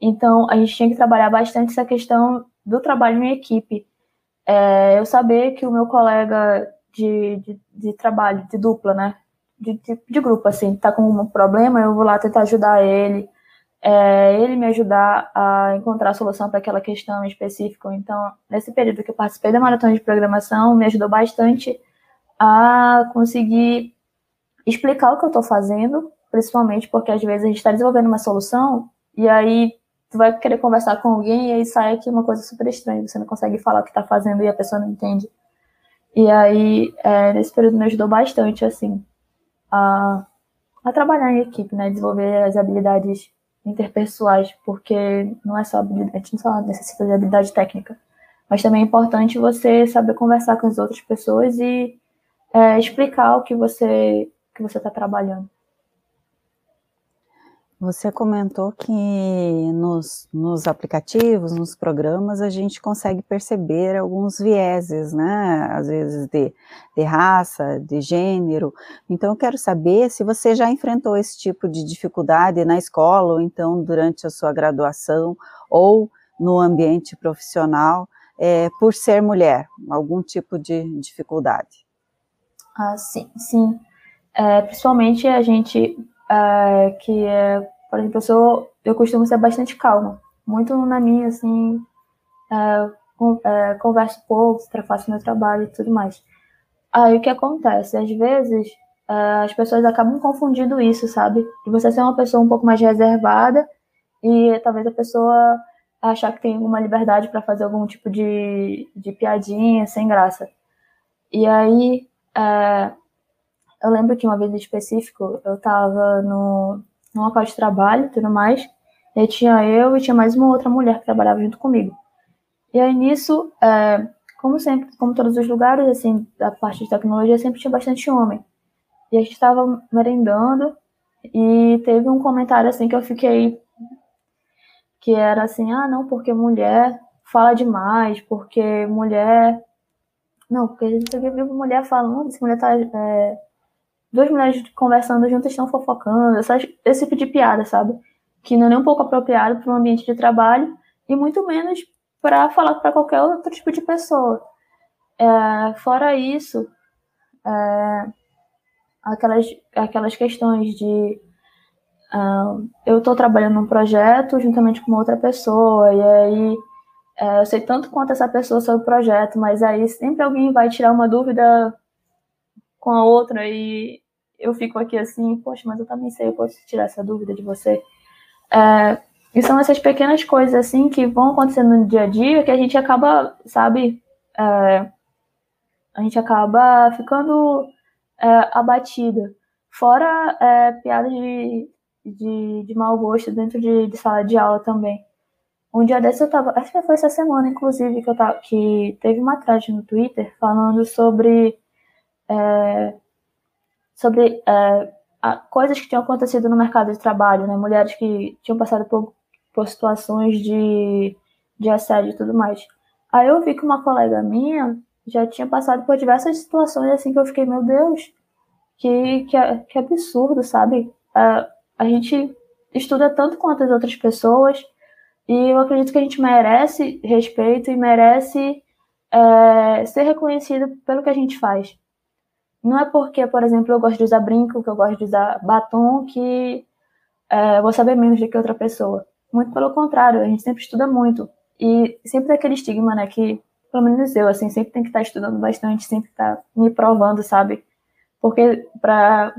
[SPEAKER 4] Então, a gente tinha que trabalhar bastante essa questão do trabalho em equipe. É, eu saber que o meu colega de, de, de trabalho, de dupla, né? De, de, de, grupo, assim, tá com um problema, eu vou lá tentar ajudar ele, é, ele me ajudar a encontrar a solução para aquela questão específica. Então, nesse período que eu participei da maratona de programação, me ajudou bastante a conseguir explicar o que eu estou fazendo, principalmente porque às vezes a gente está desenvolvendo uma solução e aí tu vai querer conversar com alguém e aí sai aqui uma coisa super estranha, você não consegue falar o que está fazendo e a pessoa não entende. E aí, é, nesse período me ajudou bastante, assim, a, a trabalhar em equipe, né, desenvolver as habilidades interpessoais, porque não é só habilidade, a gente não só necessita de habilidade técnica, mas também é importante você saber conversar com as outras pessoas e é, explicar o que você que você está trabalhando.
[SPEAKER 3] Você comentou que nos, nos aplicativos, nos programas, a gente consegue perceber alguns vieses, né? Às vezes de, de raça, de gênero. Então, eu quero saber se você já enfrentou esse tipo de dificuldade na escola, ou então durante a sua graduação, ou no ambiente profissional, é, por ser mulher, algum tipo de dificuldade.
[SPEAKER 4] Ah, sim, sim. É, principalmente a gente é, que é, por exemplo, eu, sou, eu costumo ser bastante calma, muito na minha, assim, é, com, é, converso pouco, faço meu trabalho e tudo mais. Aí o que acontece? Às vezes é, as pessoas acabam confundindo isso, sabe? De você ser uma pessoa um pouco mais reservada e talvez a pessoa achar que tem alguma liberdade para fazer algum tipo de, de piadinha sem graça. E aí é, eu lembro que uma vez em específico, eu estava no, no local de trabalho e tudo mais, e tinha eu e tinha mais uma outra mulher que trabalhava junto comigo. E aí nisso, é, como sempre, como todos os lugares, assim, da parte de tecnologia, sempre tinha bastante homem. E a gente estava merendando e teve um comentário assim que eu fiquei que era assim, ah, não, porque mulher fala demais, porque mulher não, porque a gente viu uma mulher falando, essa mulher tá. É, duas mulheres conversando juntas estão fofocando, essa, esse tipo de piada, sabe? Que não é nem um pouco apropriado para um ambiente de trabalho e muito menos para falar para qualquer outro tipo de pessoa. É, fora isso, é, aquelas, aquelas questões de uh, eu estou trabalhando num projeto juntamente com outra pessoa, e aí é, eu sei tanto quanto essa pessoa sobre o projeto, mas aí sempre alguém vai tirar uma dúvida com a outra e eu fico aqui assim, poxa, mas eu também sei, eu posso tirar essa dúvida de você. É, e são essas pequenas coisas assim que vão acontecendo no dia a dia que a gente acaba, sabe, é, a gente acaba ficando é, abatida. Fora é, piadas de, de, de mau gosto dentro de, de sala de aula também Um dia desse eu tava, acho que foi essa semana, inclusive, que eu tava, que teve uma thread no Twitter falando sobre é, sobre é, a, coisas que tinham acontecido no mercado de trabalho, né? Mulheres que tinham passado por, por situações de, de assédio e tudo mais. Aí eu vi que uma colega minha já tinha passado por diversas situações assim que eu fiquei, meu Deus, que, que, que absurdo, sabe? A, a gente estuda tanto quanto as outras pessoas e eu acredito que a gente merece respeito e merece é, ser reconhecido pelo que a gente faz. Não é porque, por exemplo, eu gosto de usar brinco, que eu gosto de usar batom, que é, eu vou saber menos do que outra pessoa. Muito pelo contrário, a gente sempre estuda muito. E sempre tem aquele estigma, né, que, pelo menos eu, assim, sempre tem que estar estudando bastante, sempre estar me provando, sabe? Porque, pra,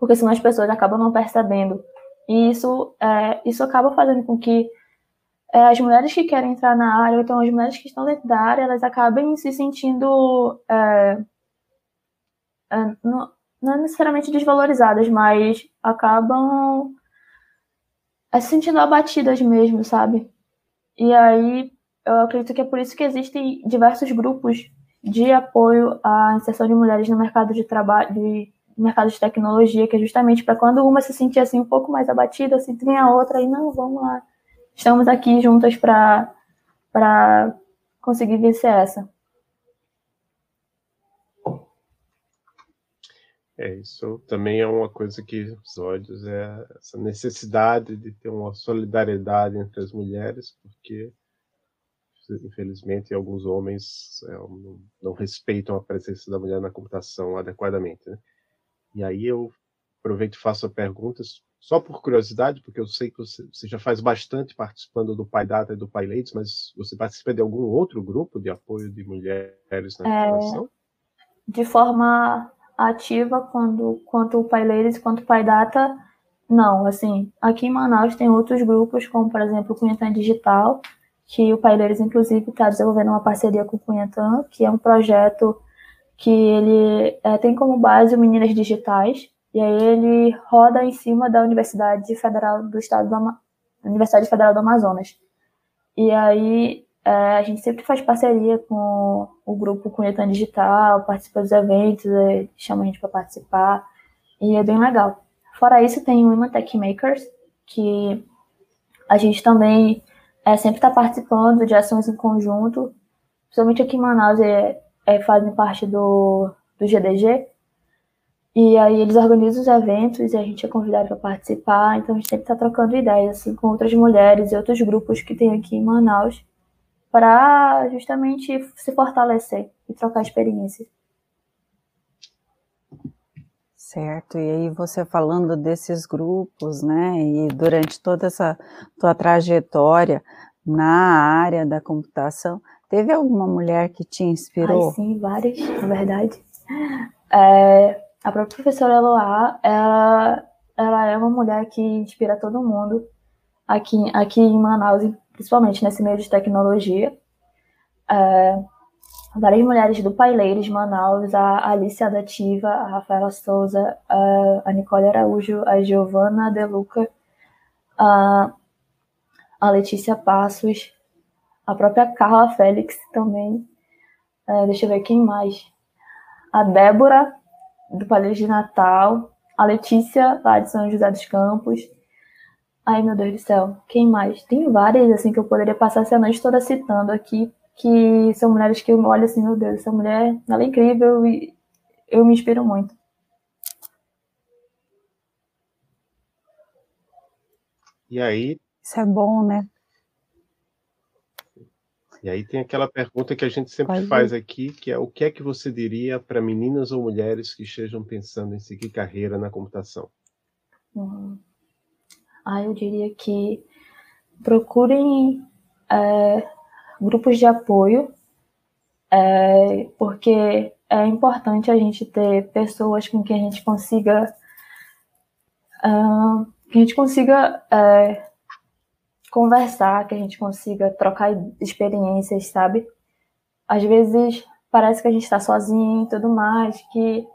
[SPEAKER 4] porque senão as pessoas acabam não percebendo. E isso, é, isso acaba fazendo com que é, as mulheres que querem entrar na área, ou então as mulheres que estão dentro da área, elas acabem se sentindo. É, é, não, não necessariamente desvalorizadas, mas acabam é, se sentindo abatidas mesmo, sabe? E aí eu acredito que é por isso que existem diversos grupos de apoio à inserção de mulheres no mercado de trabalho, de mercado de tecnologia, que é justamente para quando uma se sentir assim um pouco mais abatida, assim, tem a outra e não, vamos lá. Estamos aqui juntas para para conseguir vencer essa.
[SPEAKER 2] É, isso também é uma coisa que os ódios é essa necessidade de ter uma solidariedade entre as mulheres, porque infelizmente alguns homens é, não, não, respeitam a presença da mulher na computação adequadamente. Né? E aí eu aproveito e faço a pergunta só por curiosidade, porque eu sei que você, você, já faz bastante participando do Pai Data e do Pai Ladies, mas você participa de algum outro grupo de apoio de mulheres na é, computação?
[SPEAKER 4] De forma ativa quando quanto o PyLadies quanto o PyData, não, assim, aqui em Manaus tem outros grupos, como por exemplo o Cunhatan Digital, que o PyLadies inclusive está desenvolvendo uma parceria com o Cunhatan, que é um projeto que ele é, tem como base o Meninas Digitais, e aí ele roda em cima da Universidade Federal do Estado do Universidade Federal do Amazonas. E aí é, a gente sempre faz parceria com o grupo Cunhetan Digital, participa dos eventos, é, chama a gente para participar, e é bem legal. Fora isso, tem o Women Tech Makers, que a gente também é, sempre está participando de ações em conjunto, principalmente aqui em Manaus, é, é, fazem parte do, do GDG, e aí eles organizam os eventos e a gente é convidado para participar, então a gente sempre está trocando ideias assim, com outras mulheres e outros grupos que tem aqui em Manaus para justamente se fortalecer e trocar experiências.
[SPEAKER 3] Certo, e aí você falando desses grupos, né, e durante toda essa tua trajetória na área da computação, teve alguma mulher que te inspirou?
[SPEAKER 4] Ai, sim, várias, na verdade. É, a própria professora Eloá, ela, ela é uma mulher que inspira todo mundo aqui, aqui em Manaus, principalmente nesse meio de tecnologia. É, várias mulheres do Paileiros Manaus, a Alice Adativa, a Rafaela Souza, a Nicole Araújo, a Giovana Deluca, a, a Letícia Passos, a própria Carla Félix também. É, deixa eu ver quem mais. A Débora, do Palheiro de Natal, a Letícia, lá de São José dos Campos, Ai, meu Deus do céu, quem mais? Tem várias, assim, que eu poderia passar essa noite toda citando aqui, que são mulheres que eu olho assim, meu Deus, essa mulher, ela é incrível e eu me inspiro muito.
[SPEAKER 2] E aí?
[SPEAKER 3] Isso é bom, né?
[SPEAKER 2] E aí tem aquela pergunta que a gente sempre Pode faz ir. aqui, que é o que é que você diria para meninas ou mulheres que estejam pensando em seguir carreira na computação?
[SPEAKER 4] Uhum. Ah, eu diria que procurem é, grupos de apoio, é, porque é importante a gente ter pessoas com quem a gente consiga uh, que a gente consiga é, conversar, que a gente consiga trocar experiências, sabe? Às vezes parece que a gente está sozinho e tudo mais, que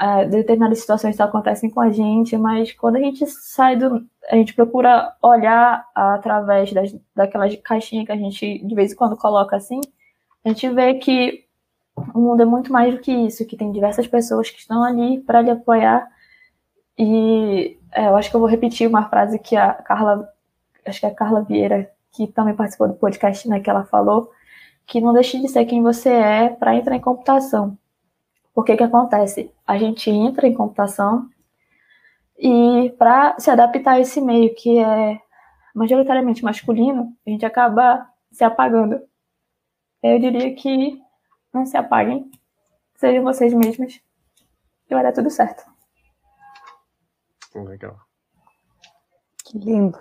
[SPEAKER 4] é, determinadas situações só acontecem com a gente, mas quando a gente sai do, a gente procura olhar através das, daquelas caixinhas que a gente de vez em quando coloca assim, a gente vê que o mundo é muito mais do que isso, que tem diversas pessoas que estão ali para lhe apoiar. E é, eu acho que eu vou repetir uma frase que a Carla, acho que a Carla Vieira, que também participou do podcast, né, que ela falou, que não deixe de ser quem você é para entrar em computação. Porque que acontece? A gente entra em computação e para se adaptar a esse meio que é majoritariamente masculino, a gente acaba se apagando. Eu diria que não se apaguem. Sejam vocês mesmos. E vai dar tudo certo.
[SPEAKER 2] Legal.
[SPEAKER 3] Que lindo.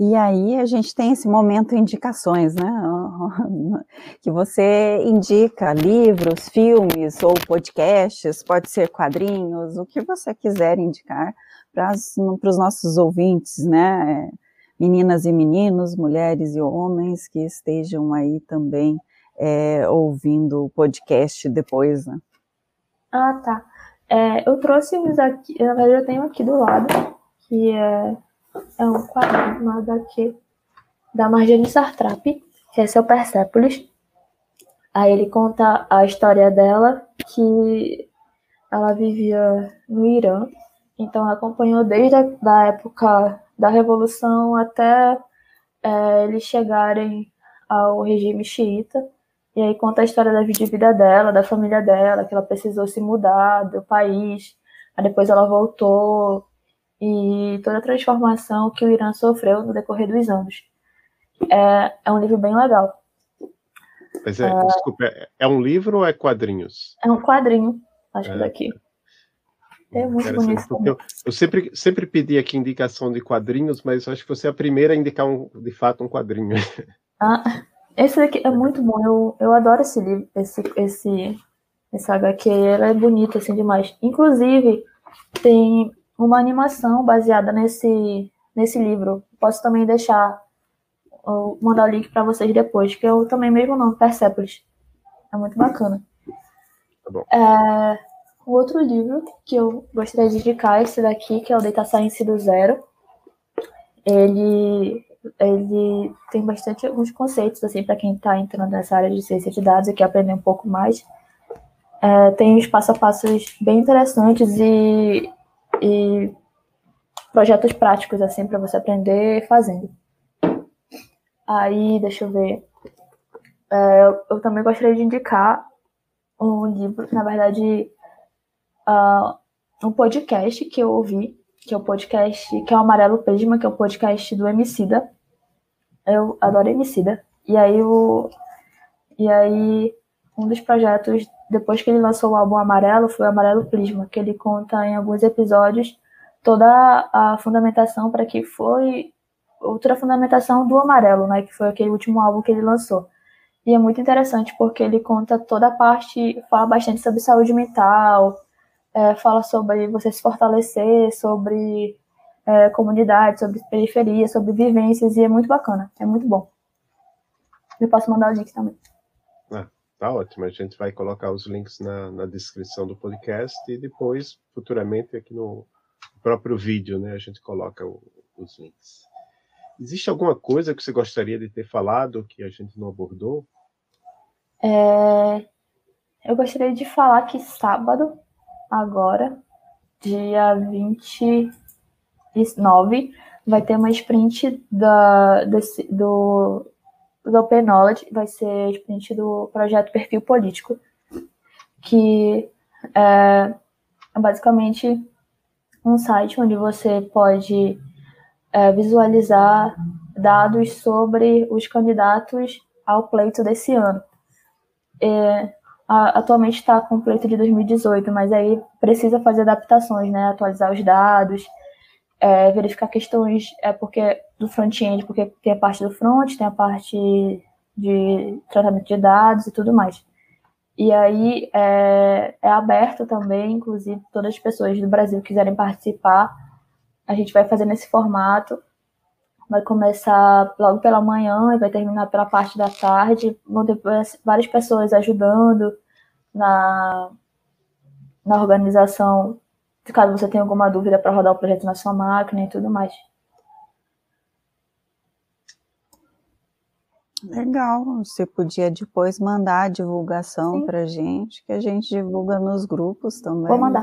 [SPEAKER 3] E aí a gente tem esse momento indicações, né? Que você indica livros, filmes ou podcasts, pode ser quadrinhos, o que você quiser indicar para os nossos ouvintes, né? meninas e meninos, mulheres e homens que estejam aí também é, ouvindo o podcast depois, né?
[SPEAKER 4] Ah, tá. É, eu trouxe uns aqui, na verdade eu tenho aqui do lado, que é, é um quadrinho, uma HQ da Marjane Sartrap, que é o Persepolis. Aí ele conta a história dela, que ela vivia no Irã, então acompanhou desde a da época da Revolução até é, eles chegarem ao regime xiita. E aí conta a história da vida dela, da família dela, que ela precisou se mudar do país, aí depois ela voltou, e toda a transformação que o Irã sofreu no decorrer dos anos. É, é um livro bem legal.
[SPEAKER 2] Mas é, é, desculpa, é um livro ou é quadrinhos?
[SPEAKER 4] É um quadrinho, acho é. que daqui. É muito bonito.
[SPEAKER 2] Eu, eu, sempre, sempre pedi aqui indicação de quadrinhos, mas acho que você é a primeira a indicar um, de fato um quadrinho.
[SPEAKER 4] Ah, esse daqui é muito bom. Eu, eu adoro esse livro, esse, esse, esse HQ. Ela é bonita assim demais. Inclusive, tem uma animação baseada nesse, nesse livro. Posso também deixar, mandar o link para vocês depois, que eu também mesmo não, Persepolis. É muito bacana.
[SPEAKER 2] Tá bom.
[SPEAKER 4] É, o outro livro que eu gostaria de indicar é esse daqui, que é o Data Science do Zero. Ele, ele tem bastante alguns conceitos, assim, para quem está entrando nessa área de ciência de dados e quer aprender um pouco mais. É, tem os passo a passos bem interessantes e, e projetos práticos, assim, para você aprender fazendo. Aí, deixa eu ver. É, eu, eu também gostaria de indicar um livro, na verdade, uh, um podcast que eu ouvi, que é o podcast, que é o Amarelo Prisma, que é o podcast do Emicida. Eu adoro Emicida. E aí o e aí um dos projetos depois que ele lançou o álbum Amarelo foi o Amarelo Prisma, que ele conta em alguns episódios toda a fundamentação para que foi outra fundamentação do Amarelo, né, que foi aquele último álbum que ele lançou. E é muito interessante porque ele conta toda a parte, fala bastante sobre saúde mental, é, fala sobre você se fortalecer, sobre é, comunidade, sobre periferia, sobre vivências, e é muito bacana, é muito bom. Eu posso mandar o link também.
[SPEAKER 2] Tá ótimo, a gente vai colocar os links na, na descrição do podcast e depois, futuramente, aqui no próprio vídeo, né, a gente coloca o, os links. Existe alguma coisa que você gostaria de ter falado que a gente não abordou?
[SPEAKER 4] É, eu gostaria de falar que sábado agora, dia 29, vai ter uma sprint da, desse, do, do Open Knowledge, vai ser sprint do projeto Perfil Político, que é, é basicamente um site onde você pode é, visualizar dados sobre os candidatos ao pleito desse ano. É, atualmente está com o pleito de 2018, mas aí precisa fazer adaptações, né? Atualizar os dados, é, verificar questões, é porque do front-end, porque tem a parte do front, tem a parte de tratamento de dados e tudo mais. E aí é, é aberto também, inclusive, todas as pessoas do Brasil quiserem participar, a gente vai fazer nesse formato. Vai começar logo pela manhã e vai terminar pela parte da tarde. Vão ter várias pessoas ajudando, na, na organização caso você tenha alguma dúvida para rodar o projeto na sua máquina e tudo mais.
[SPEAKER 3] Legal, você podia depois mandar a divulgação para gente, que a gente divulga nos grupos também.
[SPEAKER 4] Vou mandar.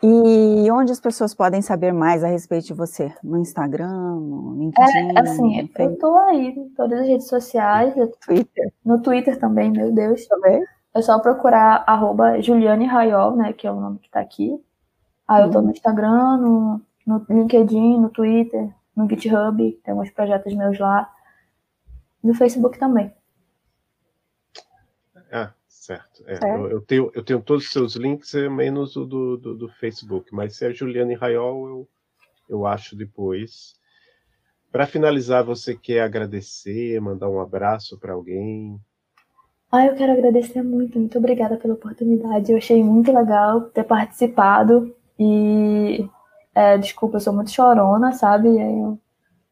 [SPEAKER 3] E onde as pessoas podem saber mais a respeito de você? No Instagram, no LinkedIn?
[SPEAKER 4] É, assim, eu tô aí em todas as redes sociais.
[SPEAKER 3] Twitter.
[SPEAKER 4] No Twitter também, meu Deus.
[SPEAKER 3] Também?
[SPEAKER 4] É só procurar arroba Juliane Raiol, né, que é o nome que tá aqui. Aí eu tô no Instagram, no, no LinkedIn, no Twitter, no GitHub, tem alguns projetos meus lá. No Facebook também.
[SPEAKER 2] Ah, certo. É, eu, eu, tenho, eu tenho todos os seus links, é menos o do, do, do, Facebook. Mas se é Juliane Raiol, eu, eu acho depois. Para finalizar, você quer agradecer, mandar um abraço para alguém?
[SPEAKER 4] Ah, eu quero agradecer muito, muito obrigada pela oportunidade. Eu achei muito legal ter participado e é, desculpa, eu sou muito chorona, sabe? Eu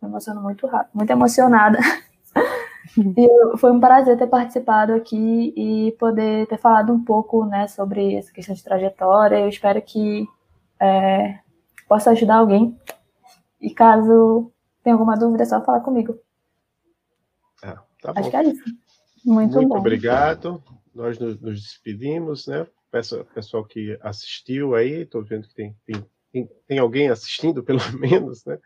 [SPEAKER 4] me emociono muito rápido, muito emocionada. e foi um prazer ter participado aqui e poder ter falado um pouco né, sobre essa questão de trajetória. Eu espero que é, possa ajudar alguém. E caso tenha alguma dúvida, é só falar comigo.
[SPEAKER 2] Ah, tá
[SPEAKER 4] Acho que é isso.
[SPEAKER 3] Muito,
[SPEAKER 2] Muito
[SPEAKER 3] bom.
[SPEAKER 2] obrigado. Nós nos, nos despedimos, né? Peço pessoal que assistiu aí, estou vendo que tem, tem, tem, tem, alguém assistindo, pelo menos, né?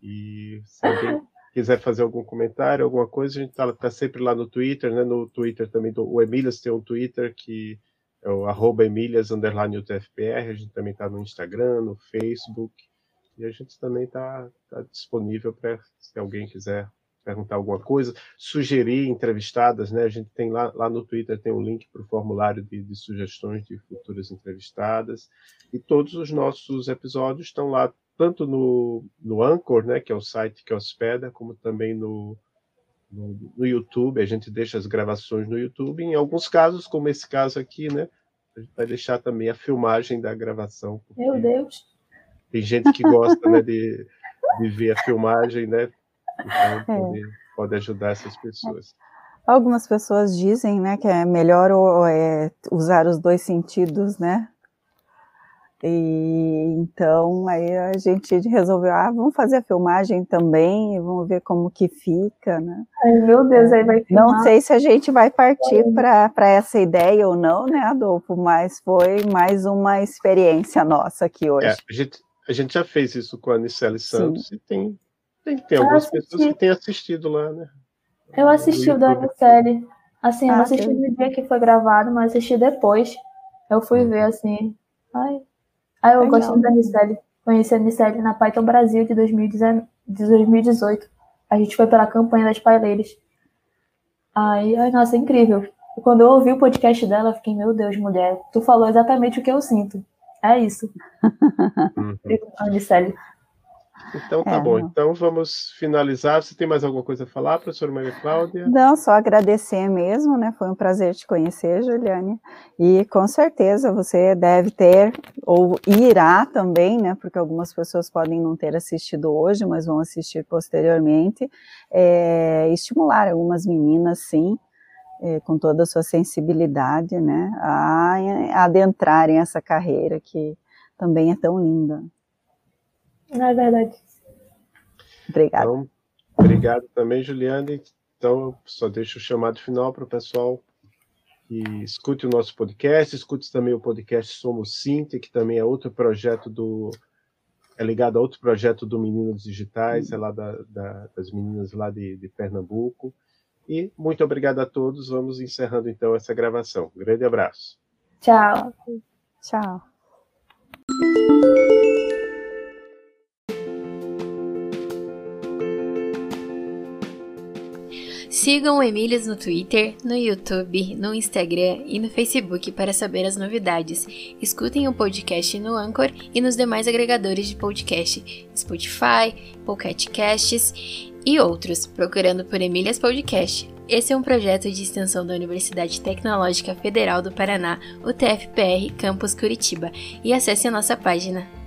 [SPEAKER 2] E se alguém quiser fazer algum comentário, alguma coisa, a gente está tá sempre lá no Twitter, né? No Twitter também, do, o Emílias tem um Twitter que é o arroba Emílias, underline UTFPR, a gente também está no Instagram, no Facebook, e a gente também está tá disponível para se alguém quiser perguntar alguma coisa, sugerir entrevistadas, né? A gente tem lá, lá no Twitter tem um link para o formulário de, de, sugestões de futuras entrevistadas e todos os nossos episódios estão lá tanto no, no Anchor, né? Que é o site que hospeda, como também no, no, no YouTube. A gente deixa as gravações no YouTube. Em alguns casos, como esse caso aqui, né? A gente vai deixar também a filmagem da gravação.
[SPEAKER 4] Meu Deus!
[SPEAKER 2] Tem gente que gosta, né? De, de ver a filmagem, né? Então, pode, é. pode, ajudar essas pessoas.
[SPEAKER 3] Algumas pessoas dizem, né, que é melhor é, usar os dois sentidos, né? E então aí a gente resolveu, ah, vamos fazer a filmagem também e vamos ver como que fica, né?
[SPEAKER 4] Ai, meu Deus, aí vai filmar.
[SPEAKER 3] Não sei se a gente vai partir para essa ideia ou não, né, Adolfo? Mas foi mais uma experiência nossa aqui hoje. É,
[SPEAKER 2] a, gente, a gente já fez isso com a Anicele Santos Sim. e tem tem, tem algumas pessoas que têm assistido lá, né?
[SPEAKER 4] Eu assisti o da série. Assim, eu não ah, assisti no dia que foi gravado, mas assisti depois. Eu fui ver, assim. Ai, ai eu Legal. gosto da Nicele. Conheci a Nicele na Python Brasil de 2018. A gente foi pela campanha das paileiras. Ai, ai, nossa, é incrível. Quando eu ouvi o podcast dela, eu fiquei, meu Deus, mulher, tu falou exatamente o que eu sinto. É isso. Uhum.
[SPEAKER 2] Então tá é, bom. Então vamos finalizar. Você tem mais alguma coisa a falar, professora Maria Cláudia?
[SPEAKER 3] Não, só agradecer mesmo, né? Foi um prazer te conhecer, Juliane. E com certeza você deve ter, ou irá também, né? Porque algumas pessoas podem não ter assistido hoje, mas vão assistir posteriormente. É, estimular algumas meninas, sim, é, com toda a sua sensibilidade, né? A, a adentrarem essa carreira que também é tão linda.
[SPEAKER 4] É verdade.
[SPEAKER 3] Obrigado.
[SPEAKER 2] Então, obrigado também, Juliane. Então, eu só deixo o chamado final para o pessoal que escute o nosso podcast, escute também o podcast Somos Cinti, que também é outro projeto do. É ligado a outro projeto do Meninos Digitais, é lá da, da, das meninas lá de, de Pernambuco. E muito obrigado a todos. Vamos encerrando então essa gravação. Um grande abraço.
[SPEAKER 4] Tchau.
[SPEAKER 3] Tchau.
[SPEAKER 1] Sigam o Emílias no Twitter, no YouTube, no Instagram e no Facebook para saber as novidades. Escutem o podcast no Anchor e nos demais agregadores de podcast, Spotify, Pocket Casts e outros, procurando por Emílias Podcast. Esse é um projeto de extensão da Universidade Tecnológica Federal do Paraná, o TFPR Campus Curitiba, e acesse a nossa página